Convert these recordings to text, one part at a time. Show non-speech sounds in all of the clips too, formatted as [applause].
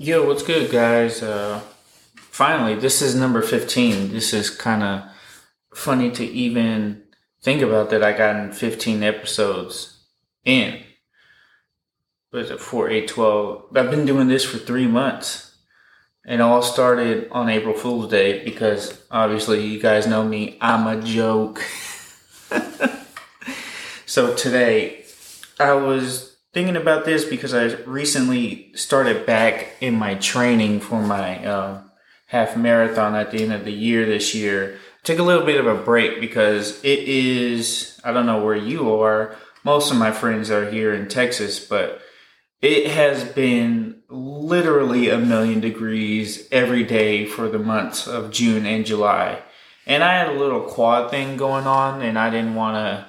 Yo, what's good, guys? Uh, finally, this is number 15. This is kind of funny to even think about that I got in 15 episodes in. Is it 4, 8, 12? I've been doing this for three months. It all started on April Fool's Day because obviously you guys know me, I'm a joke. [laughs] so today, I was thinking about this because I recently started back in my training for my uh, half marathon at the end of the year this year. Took a little bit of a break because it is, I don't know where you are. Most of my friends are here in Texas, but it has been literally a million degrees every day for the months of June and July. And I had a little quad thing going on, and I didn't want to.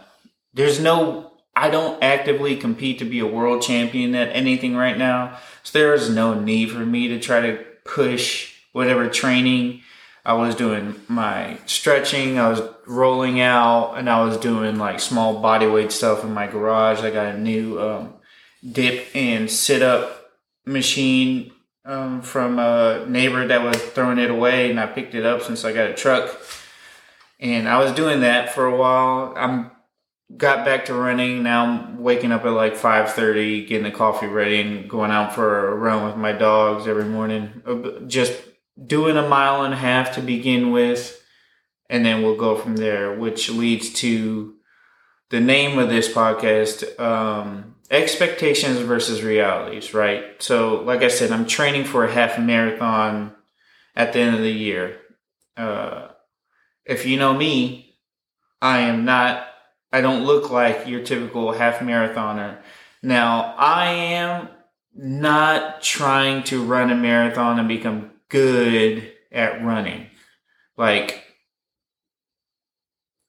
There's no I don't actively compete to be a world champion at anything right now. So there is no need for me to try to push whatever training. I was doing my stretching, I was rolling out, and I was doing like small body weight stuff in my garage. I got a new um, dip and sit up machine um, from a neighbor that was throwing it away, and I picked it up since I got a truck. And I was doing that for a while. I'm got back to running. Now I'm waking up at like 5:30, getting the coffee ready, and going out for a run with my dogs every morning. Uh, just doing a mile and a half to begin with, and then we'll go from there. Which leads to the name of this podcast: um, expectations versus realities. Right. So, like I said, I'm training for a half marathon at the end of the year. Uh, if you know me, I am not I don't look like your typical half marathoner. Now, I am not trying to run a marathon and become good at running. Like,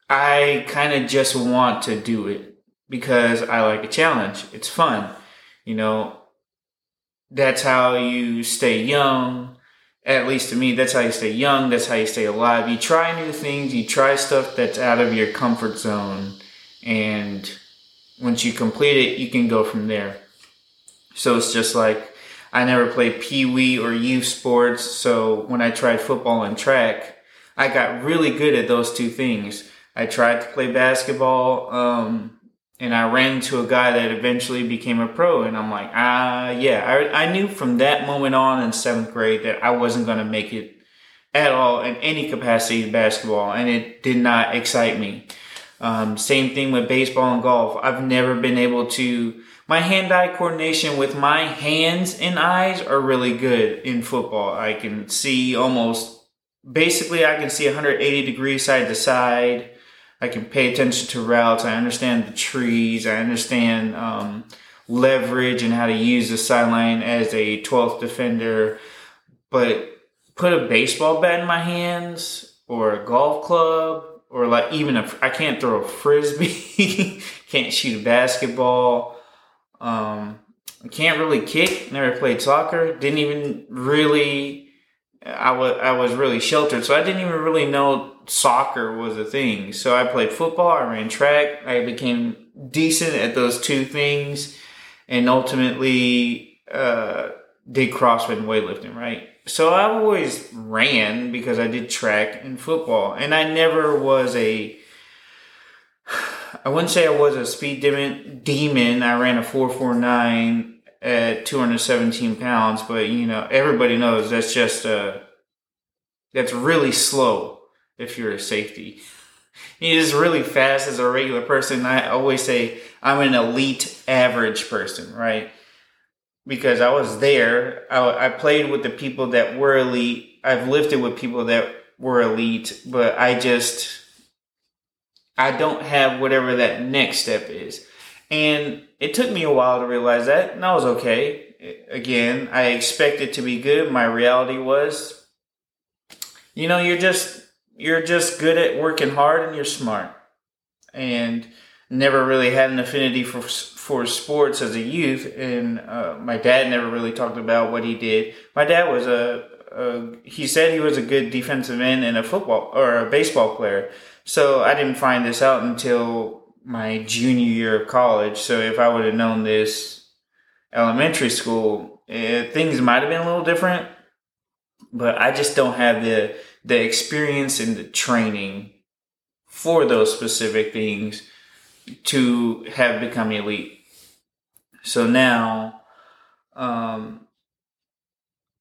I kind of just want to do it because I like a challenge. It's fun. You know, that's how you stay young at least to me, that's how you stay young. That's how you stay alive. You try new things. You try stuff that's out of your comfort zone and once you complete it, you can go from there. So it's just like I never played pee wee or youth sports, so when I tried football and track, I got really good at those two things. I tried to play basketball, um, and I ran into a guy that eventually became a pro, and I'm like, ah, yeah, I, I knew from that moment on in seventh grade that I wasn't going to make it at all in any capacity in basketball, and it did not excite me. Um, same thing with baseball and golf. I've never been able to. My hand-eye coordination with my hands and eyes are really good in football. I can see almost, basically, I can see 180 degrees side to side. I can pay attention to routes. I understand the trees. I understand um, leverage and how to use the sideline as a 12th defender. But put a baseball bat in my hands or a golf club or like even if I can't throw a frisbee, [laughs] can't shoot a basketball, um, I can't really kick. Never played soccer. Didn't even really. I was I was really sheltered, so I didn't even really know soccer was a thing. So I played football. I ran track. I became decent at those two things, and ultimately uh, did CrossFit and weightlifting. Right so I always ran because I did track and football, and I never was a. I wouldn't say I was a speed demon. Demon. I ran a four four nine at two hundred seventeen pounds, but you know everybody knows that's just a. That's really slow if you're a safety. He is really fast as a regular person. I always say I'm an elite average person, right? Because I was there. I, I played with the people that were elite. I've lifted with people that were elite, but I just I don't have whatever that next step is. And it took me a while to realize that, and I was okay. Again, I expected to be good. My reality was, you know, you're just you're just good at working hard and you're smart. And never really had an affinity for for sports as a youth, and uh, my dad never really talked about what he did. My dad was a, a, he said he was a good defensive end and a football or a baseball player. So I didn't find this out until my junior year of college. So if I would have known this elementary school, uh, things might have been a little different, but I just don't have the the experience and the training for those specific things to have become elite. So now, um,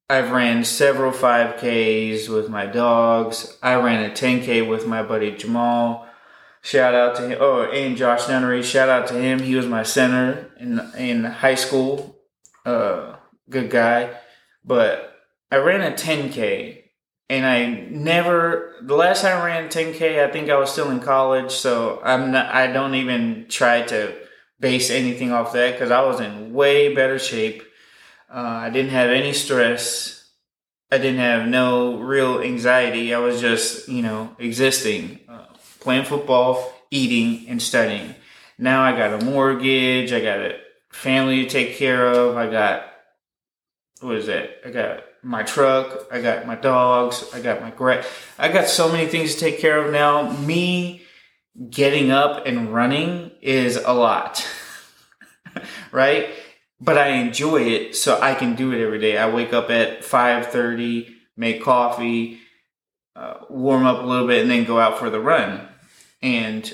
I've ran several 5Ks with my dogs. I ran a 10K with my buddy Jamal. Shout out to him. Oh, and Josh Nunnery. Shout out to him. He was my center in in high school. Uh, good guy. But I ran a 10K, and I never. The last time I ran 10K, I think I was still in college. So I'm not. I don't even try to base anything off that because I was in way better shape. Uh, I didn't have any stress. I didn't have no real anxiety. I was just, you know, existing, uh, playing football, eating, and studying. Now I got a mortgage. I got a family to take care of. I got, what is that? I got my truck. I got my dogs. I got my gra- I got so many things to take care of now. Me getting up and running is a lot, [laughs] right? But I enjoy it, so I can do it every day. I wake up at five thirty, make coffee, uh, warm up a little bit, and then go out for the run. And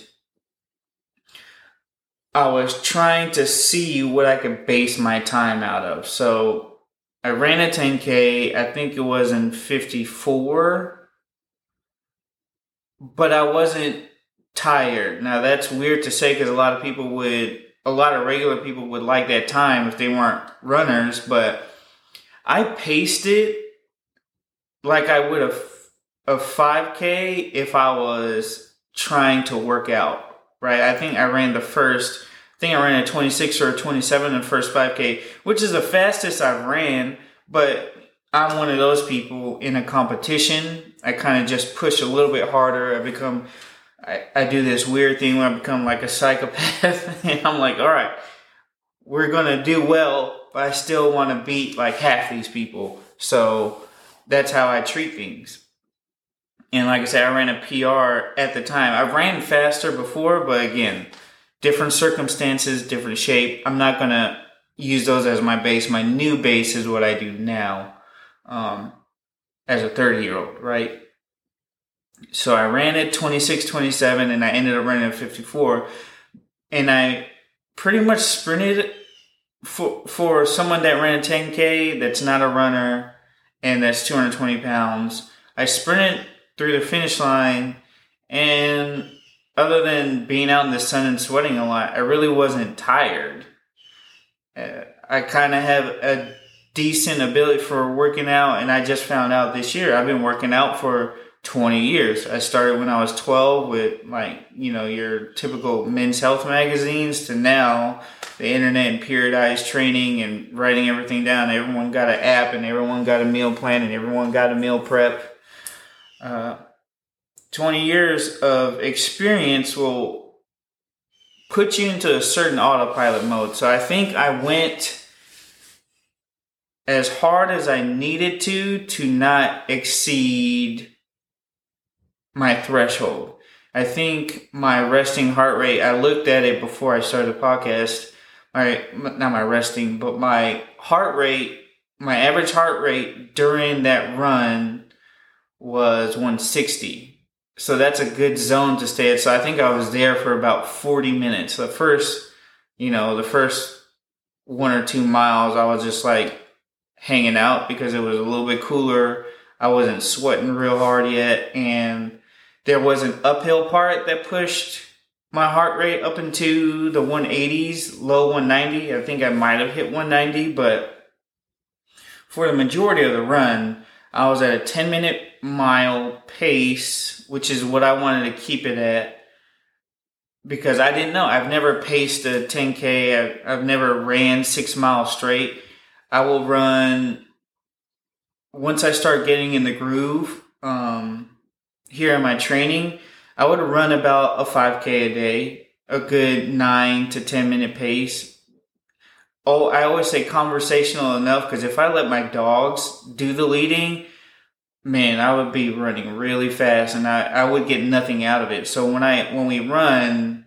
I was trying to see what I could base my time out of. So I ran a 10K, I think it was in 54, but I wasn't tired. Now that's weird to say because a lot of people would, a lot of regular people would like that time if they weren't runners, but I paced it like I would have a 5K if I was trying to work out, right? I think I ran the first, I think I ran a 26 or a 27 in the first 5K, which is the fastest I've ran, but I'm one of those people in a competition. I kind of just push a little bit harder. I become I, I do this weird thing where I become like a psychopath [laughs] and I'm like, all right, we're gonna do well, but I still want to beat like half these people. So that's how I treat things. And like I said, I ran a PR at the time. I ran faster before, but again, different circumstances, different shape. I'm not gonna use those as my base. My new base is what I do now, um, as a 30 year old, right? So I ran at 26, 27, and I ended up running at 54. And I pretty much sprinted for, for someone that ran a 10K that's not a runner and that's 220 pounds. I sprinted through the finish line, and other than being out in the sun and sweating a lot, I really wasn't tired. Uh, I kind of have a decent ability for working out, and I just found out this year I've been working out for 20 years. I started when I was 12 with like, you know, your typical men's health magazines to now the internet and periodized training and writing everything down. Everyone got an app and everyone got a meal plan and everyone got a meal prep. Uh, 20 years of experience will put you into a certain autopilot mode. So I think I went as hard as I needed to to not exceed my threshold. I think my resting heart rate, I looked at it before I started the podcast. My, not my resting, but my heart rate, my average heart rate during that run was 160. So that's a good zone to stay at. So I think I was there for about 40 minutes. The first, you know, the first one or two miles, I was just like hanging out because it was a little bit cooler. I wasn't sweating real hard yet. And there was an uphill part that pushed my heart rate up into the 180s, low 190. I think I might have hit 190, but for the majority of the run, I was at a 10 minute mile pace, which is what I wanted to keep it at because I didn't know. I've never paced a 10K, I've, I've never ran six miles straight. I will run once I start getting in the groove. Um, here in my training, I would run about a 5K a day, a good nine to 10 minute pace. Oh, I always say conversational enough because if I let my dogs do the leading, man, I would be running really fast and I, I would get nothing out of it. So when I when we run,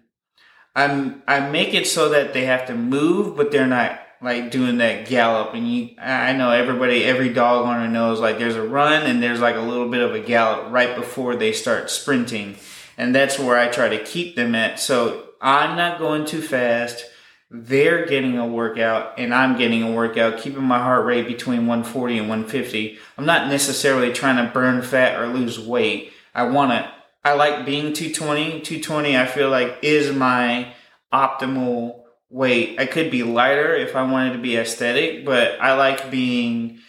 I'm I make it so that they have to move, but they're not like doing that gallop. And you, I know everybody, every dog owner knows like there's a run and there's like a little bit of a gallop right before they start sprinting. And that's where I try to keep them at. So I'm not going too fast. They're getting a workout and I'm getting a workout, keeping my heart rate between 140 and 150. I'm not necessarily trying to burn fat or lose weight. I want to, I like being 220. 220, I feel like is my optimal weight. I could be lighter if I wanted to be aesthetic, but I like being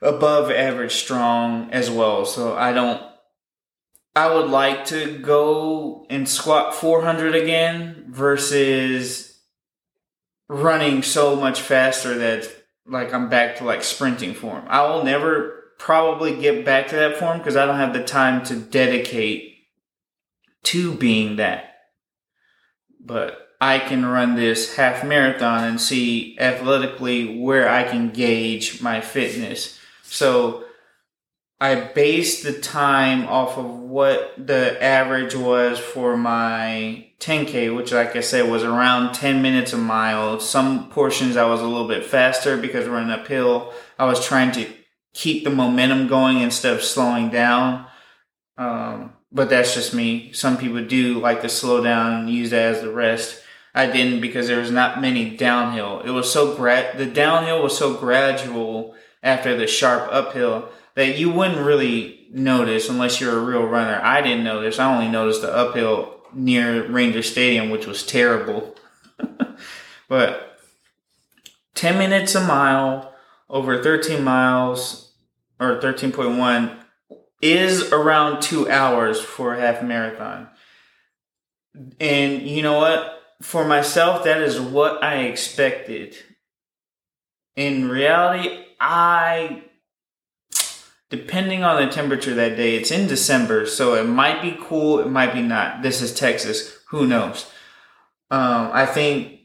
above average strong as well. So I don't I would like to go and squat 400 again versus running so much faster that like I'm back to like sprinting form. I will never probably get back to that form because I don't have the time to dedicate to being that. But I can run this half marathon and see athletically where I can gauge my fitness. So I based the time off of what the average was for my 10K, which, like I said, was around 10 minutes a mile. Some portions I was a little bit faster because running uphill, I was trying to keep the momentum going instead of slowing down. Um, but that's just me. Some people do like to slow down and use that as the rest. I didn't because there was not many downhill. It was so grad, the downhill was so gradual after the sharp uphill that you wouldn't really notice unless you're a real runner. I didn't notice. I only noticed the uphill near Ranger Stadium, which was terrible. [laughs] but 10 minutes a mile over 13 miles or 13.1 is around two hours for a half marathon. And you know what? For myself, that is what I expected. In reality, I depending on the temperature that day, it's in December, so it might be cool, it might be not. This is Texas, who knows? Um, I think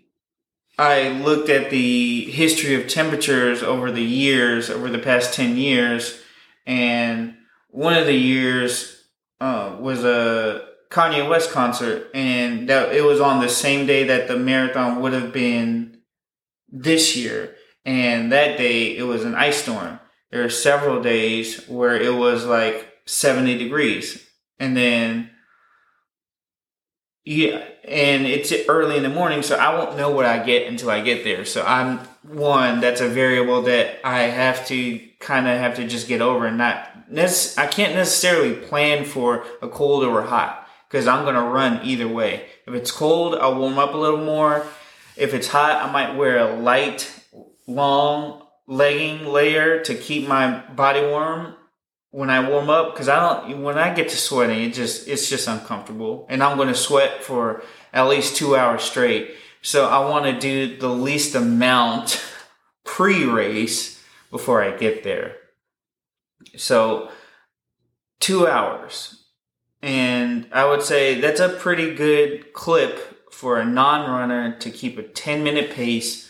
I looked at the history of temperatures over the years, over the past 10 years, and one of the years uh, was a Kanye West concert, and that it was on the same day that the marathon would have been this year. And that day, it was an ice storm. There are several days where it was like 70 degrees. And then yeah and it's early in the morning so i won't know what i get until i get there. So i'm one that's a variable that i have to kind of have to just get over and not i can't necessarily plan for a cold or a hot because i'm going to run either way if it's cold i'll warm up a little more if it's hot i might wear a light long legging layer to keep my body warm when I warm up because I don't when I get to sweating it just it's just uncomfortable and I'm going to sweat for at least 2 hours straight. So I want to do the least amount [laughs] pre-race before I get there. So 2 hours. And I would say that's a pretty good clip for a non-runner to keep a 10 minute pace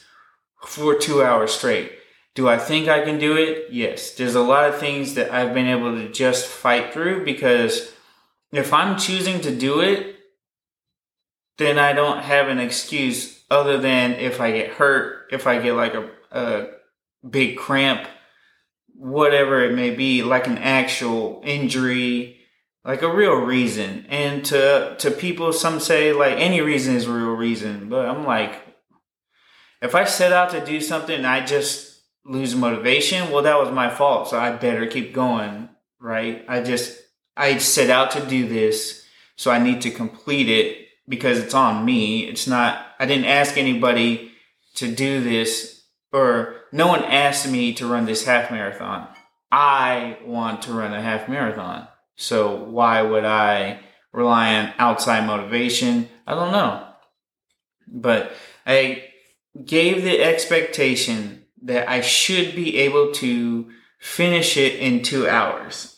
for 2 hours straight. Do I think I can do it? Yes. There's a lot of things that I've been able to just fight through because if I'm choosing to do it, then I don't have an excuse other than if I get hurt, if I get like a, a big cramp, whatever it may be, like an actual injury, like a real reason. And to to people, some say like any reason is a real reason, but I'm like, if I set out to do something and I just lose motivation, well, that was my fault. So I better keep going, right? I just, I set out to do this. So I need to complete it because it's on me. It's not, I didn't ask anybody to do this or no one asked me to run this half marathon. I want to run a half marathon. So why would I rely on outside motivation? I don't know. But I gave the expectation that I should be able to finish it in two hours.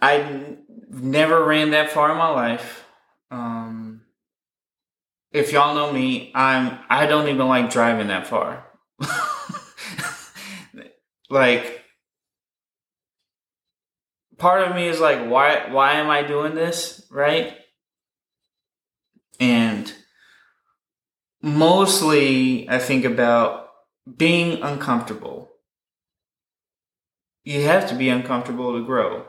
I never ran that far in my life. Um, if y'all know me, I'm I don't even like driving that far. [laughs] like part of me is like why why am I doing this, right? And mostly I think about being uncomfortable. You have to be uncomfortable to grow.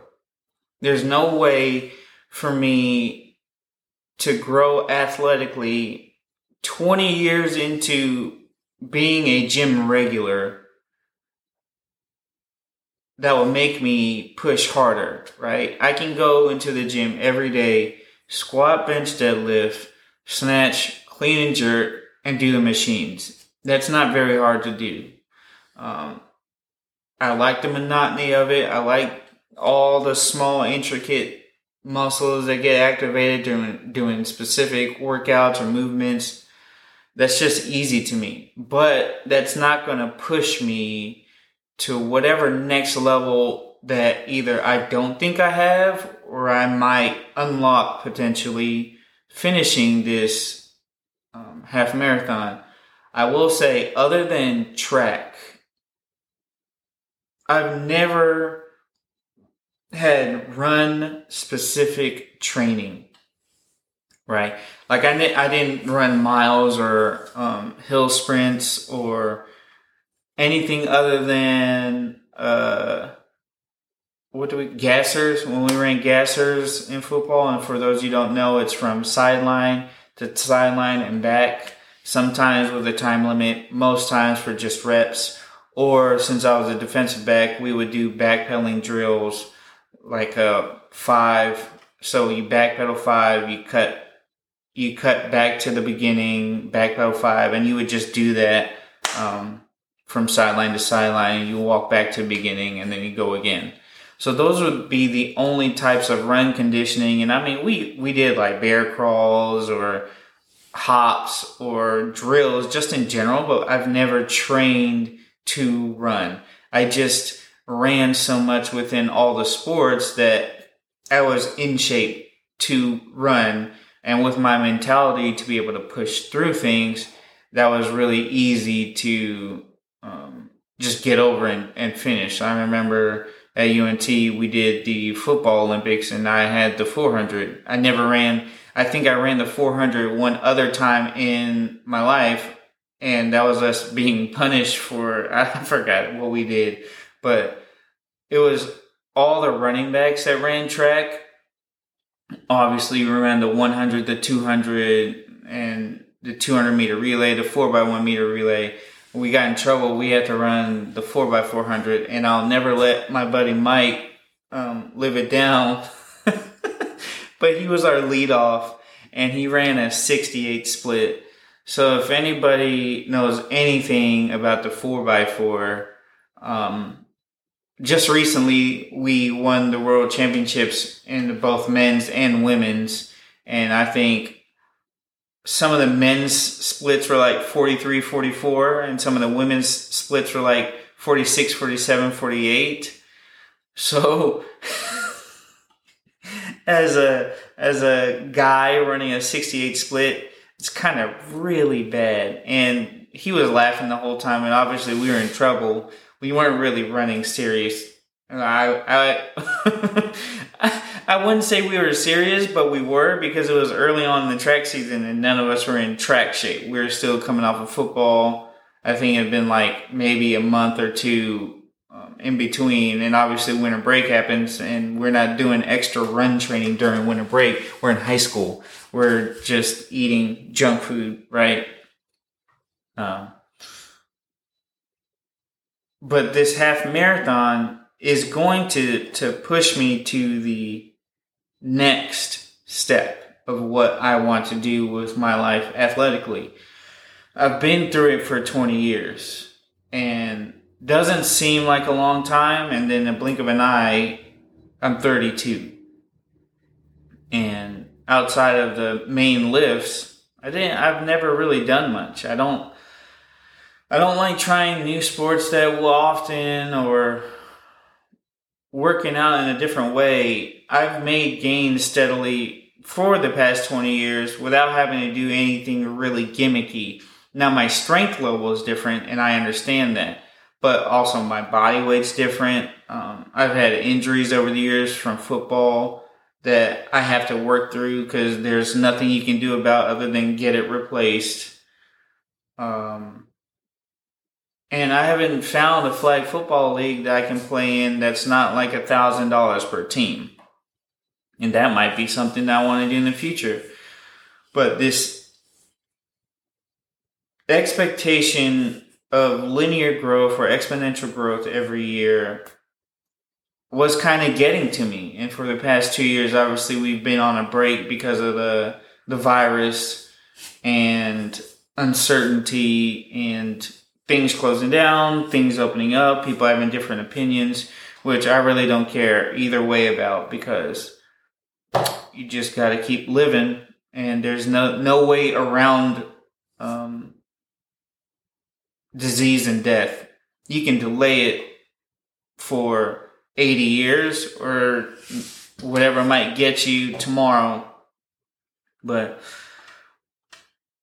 There's no way for me to grow athletically 20 years into being a gym regular that will make me push harder, right? I can go into the gym every day, squat, bench, deadlift, snatch, clean and jerk, and do the machines. That's not very hard to do. Um, I like the monotony of it. I like all the small, intricate muscles that get activated during doing specific workouts or movements. That's just easy to me. But that's not going to push me to whatever next level that either I don't think I have or I might unlock potentially finishing this um, half marathon. I will say, other than track, I've never had run specific training, right? Like I, I didn't run miles or um, hill sprints or anything other than uh, what do we gassers? When we ran gassers in football and for those you don't know it's from sideline to sideline and back sometimes with a time limit most times for just reps. Or since i was a defensive back we would do backpedaling drills like a five. So you backpedal five you cut you cut back to the beginning backpedal five and you would just do that um, from sideline to sideline. You walk back to the beginning and then you go again. So those would be the only types of run conditioning. And I mean, we, we did like bear crawls or hops or drills just in general, but I've never trained to run. I just ran so much within all the sports that I was in shape to run. And with my mentality to be able to push through things, that was really easy to just get over and, and finish. I remember at UNT we did the football Olympics and I had the 400. I never ran. I think I ran the 400 one other time in my life, and that was us being [laughs] punished for I forgot what we did, but it was all the running backs that ran track. Obviously, we ran the 100, the 200, and the 200 meter relay, the 4 by 1 meter relay we got in trouble. We had to run the four x four hundred, and I'll never let my buddy Mike um, live it down. [laughs] but he was our lead off, and he ran a sixty-eight split. So if anybody knows anything about the four x four, um, just recently we won the world championships in both men's and women's, and I think some of the men's splits were like 43, 44, and some of the women's splits were like 46, 47, 48. So [laughs] as a as a guy running a 68 split, it's kind of really bad. And he was laughing the whole time, and obviously we were in trouble. We weren't really running serious. I I [laughs] I wouldn't say we were serious, but we were because it was early on in the track season and none of us were in track shape. We were still coming off of football. I think it had been like maybe a month or two um, in between. And obviously, winter break happens and we're not doing extra run training during winter break. We're in high school. We're just eating junk food, right? Um, but this half marathon is going to to push me to the next step of what I want to do with my life athletically. I've been through it for 20 years and doesn't seem like a long time and then a blink of an eye I'm 32. And outside of the main lifts, I didn't I've never really done much. I don't I don't like trying new sports that often or working out in a different way, I've made gains steadily for the past 20 years without having to do anything really gimmicky. Now, my strength level is different, and I understand that. But also, my body weight's different. Um, I've had injuries over the years from football that I have to work through because there's nothing you can do about other than get it replaced. Um, and I haven't found a flag football league that I can play in that's not like a thousand dollars per team. And that might be something that I want to do in the future. But this expectation of linear growth or exponential growth every year was kind of getting to me. And for the past two years, obviously, we've been on a break because of the the virus and uncertainty and things closing down, things opening up, people having different opinions, which I really don't care either way about because you just got to keep living, and there's no no way around um, disease and death. You can delay it for 80 years or whatever might get you tomorrow, but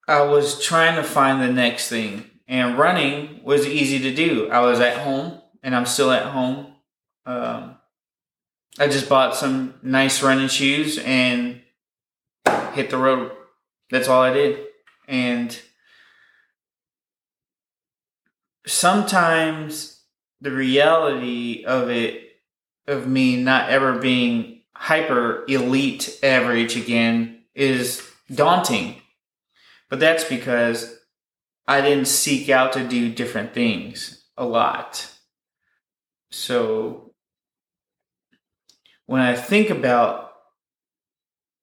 I was trying to find the next thing and running was easy to do. I was at home, and I'm still at home. Um, I just bought some nice running shoes and hit the road. That's all I did. And sometimes the reality of it, of me not ever being hyper elite average again, is daunting. But that's because I didn't seek out to do different things a lot. So when I think about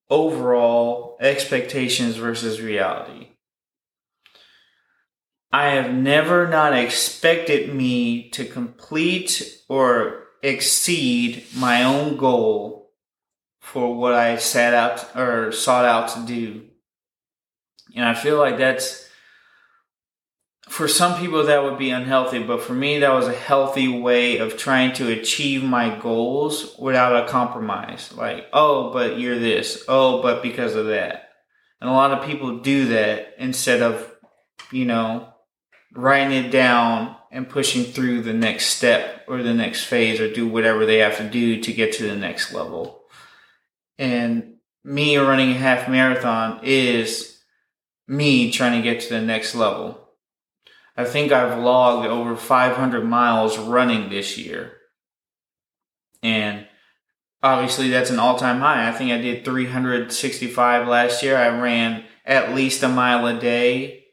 overall expectations versus reality, I have never not expected me to complete or exceed my own goal for what I set out or sought out to do. And I feel like that's for some people that would be unhealthy, but for me that was a healthy way of trying to achieve my goals without a compromise. Like, oh, but you're this. Oh, but because of that. And a lot of people do that instead of, you know, writing it down and pushing through the next step or the next phase or do whatever they have to do to get to the next level. And me running a half marathon is me trying to get to the next level I think I've logged over 500 miles running this year. And obviously, that's an all time high. I think I did 365 last year. I ran at least a mile a day.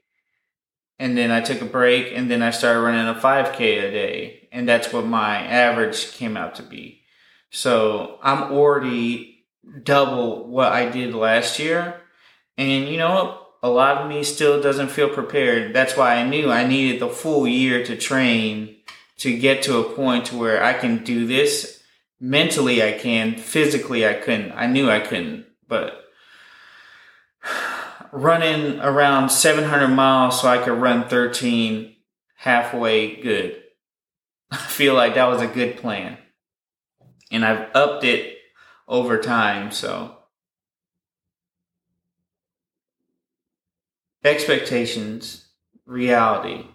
And then I took a break and then I started running a 5K a day. And that's what my average came out to be. So I'm already double what I did last year. And you know what? A lot of me still doesn't feel prepared. That's why I knew I needed the full year to train to get to a point where I can do this. Mentally, I can. Physically, I couldn't. I knew I couldn't. But [sighs] running around 700 miles so I could run 13 halfway good. [laughs] I feel like that was a good plan. And I've upped it over time. So expectations, reality.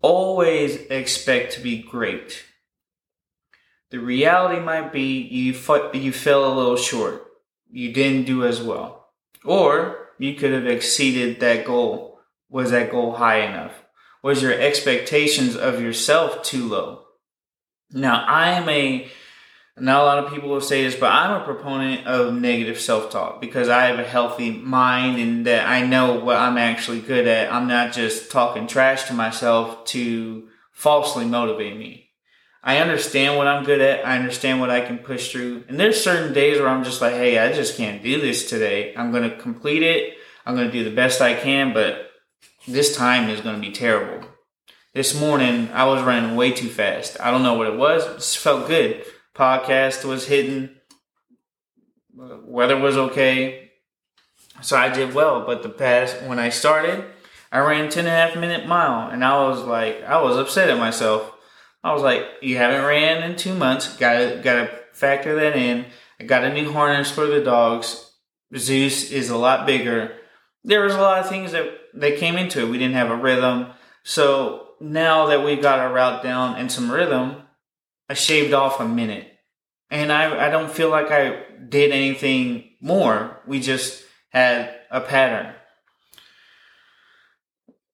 Always expect to be great. The reality might be you you fell a little short. You didn't do as well. Or you could have exceeded that goal. Was that goal high enough? Was your expectations of yourself too low? Now, I am a not a lot of people will say this, but I'm a proponent of negative self talk because I have a healthy mind and that I know what I'm actually good at. I'm not just talking trash to myself to falsely motivate me. I understand what I'm good at. I understand what I can push through. And there's certain days where I'm just like, hey, I just can't do this today. I'm going to complete it. I'm going to do the best I can, but this time is going to be terrible. This morning, I was running way too fast. I don't know what it was. It just felt good podcast was hitting. Weather was okay. So I did well. But the past, when I started, I ran 10 and a half minute mile. And I was like, I was upset at myself. I was like, you haven't ran in two months. Gotta, gotta factor that in. I got a new harness for the dogs. Zeus is a lot bigger. There was a lot of things that, that came into it. We didn't have a rhythm. So now that we've got our route down and some rhythm, I shaved off a minute. And I, I don't feel like I did anything more. We just had a pattern.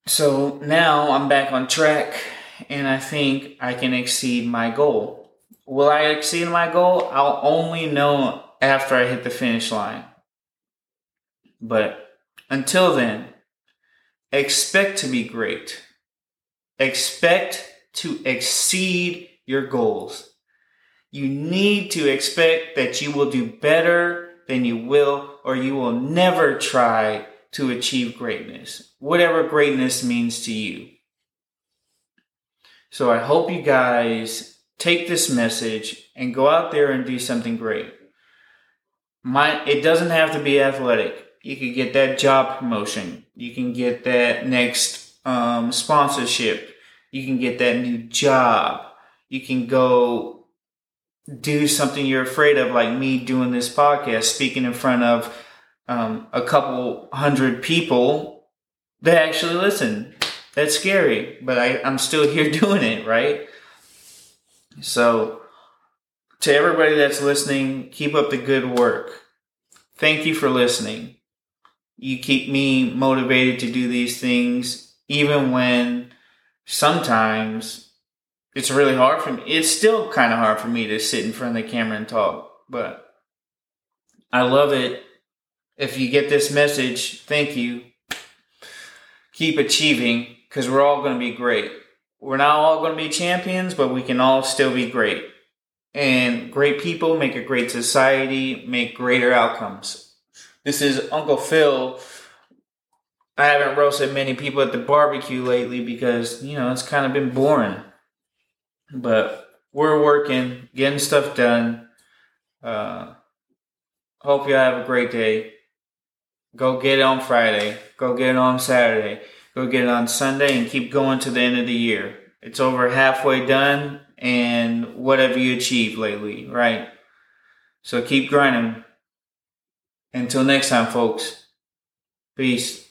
So now I'm back on track and I think I can exceed my goal. Will I exceed my goal? I'll only know after I hit the finish line. But until then, expect to be great. Expect to exceed your goals. You need to expect that you will do better than you will, or you will never try to achieve greatness, whatever greatness means to you. So I hope you guys take this message and go out there and do something great. My, it doesn't have to be athletic. You can get that job promotion. You can get that next um, sponsorship. You can get that new job. You can go do something you're afraid of, like me doing this podcast, speaking in front of um, a couple hundred people that actually listen. That's scary, but I, I'm still [laughs] here doing it, right? So, to everybody that's listening, keep up the good work. Thank you for listening. You keep me motivated to do these things, even when sometimes it's really hard for me. It's still kind of hard for me to sit in front of the camera and talk, but I love it if you get this message, thank you. Keep achieving because we're all going to be great. We're not all going to be champions, but we can all still be great. And great people make a great society, make greater outcomes. This is Uncle Phil. I haven't roasted many people at the barbecue lately because, you know, it's kind of been boring. But we're working, getting stuff done. Uh, hope you all have a great day. Go get it on Friday. Go get it on Saturday. Go get it on Sunday and keep going to the end of the year. It's over halfway done and whatever you achieved lately, right? So keep grinding. Until next time, folks. Peace.